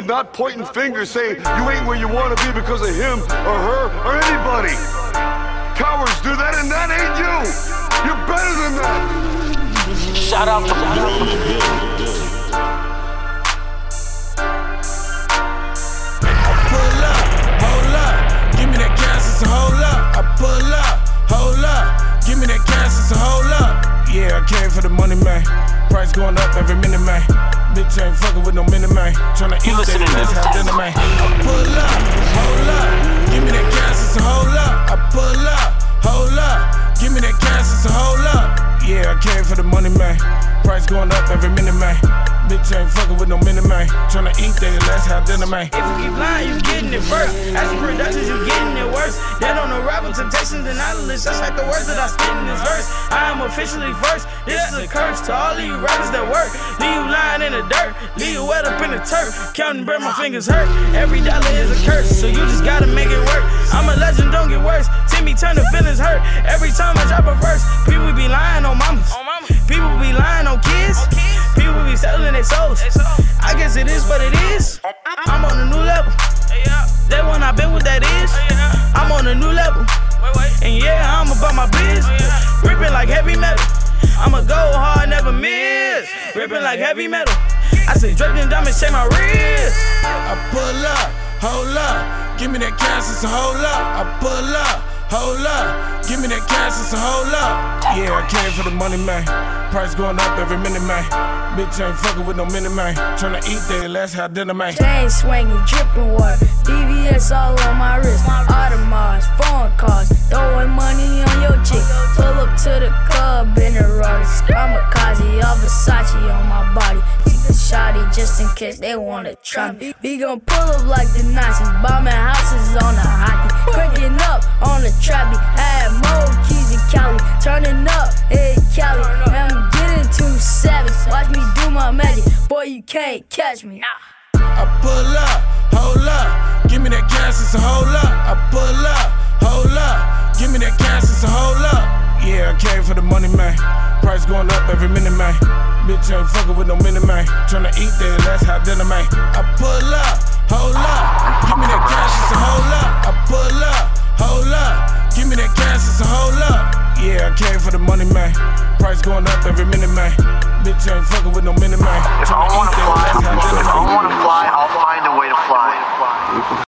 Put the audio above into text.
and not pointing fingers saying you ain't where you want to be because of him or her or anybody. Cowards do that, and that ain't you. You're better than that. Shout out to Pull up, hold up, give me that gas, it's a hold up. I pull up, hold up, give me that gas, it's a hold up. Yeah, I came for the money, man. Price going up every minute, man. Bitch ain't fucking with no minute, man. Tryna eat that, listening to let's have dinner, man. I pull up, hold up, give me that gas, it's a hold up. I pull up, hold up, give me that gas, it's a hold up. Yeah, I came for the money, man. Price going up every minute, man. Bitch ain't fucking with no minute, man. Tryna eat that, let's have dinner, man. If you keep lying, you getting it first. As for productions, you getting it worse. They don't know rapper temptations and idleness, just like the words that I spit in this verse. I am officially first. This is a curse to all of you rappers that work. Do you lying in the dirt, leave you wet up in the turf. Counting bread, my fingers hurt. Every dollar is a curse, so you just gotta make it work. I'm a legend, don't get worse. Timmy turn the feelings hurt. Every time I drop a verse, people be lying on mamas. People be lying on kids. People be selling their souls. I guess it is what it is. I'm on a new level. That one I been with that is. I'm on a new level. And yeah, I'm about my biz. Ripping like heavy metal. I'ma go hard, never miss. Ripping like heavy metal. I say dripping diamonds, shake my wrist. I pull up, hold up, give me that cash, it's a hold up. I pull up, hold up, give me that cash, it's a hold up. Yeah, I came for the money, man. Price going up every minute, man. Bitch ain't fucking with no minute, man. Tryna eat that, let's have dinner, man. Chain swinging, dripping water. VVS all on my wrist. Audemars, just they wanna try me. We gon' pull up like the Nazis, bombing houses on the hockey. Cranking up on the trappy. Had more keys in Cali, turning up, hey Cali. Man, I'm getting too savage. Watch me do my magic, boy, you can't catch me. I pull up, hold up, give me that cash, it's a hold up. I pull up, hold up, give me that cash, it's a hold up. Yeah, I came for the money, man. Price going up every minute, man. Bitch ain't fucking with no minute, man. Tryna eat that, let's have dinner, man. I pull up, hold up, give me that cash, it's a hold up. I pull up, hold up, give me that cash, it's a hold up. Yeah, I came for the money, man. Price going up every minute, man. Bitch ain't fucking with no minute, man. If I wanna fly, let's have dinner, if I wanna fly, I'll find a way to fly.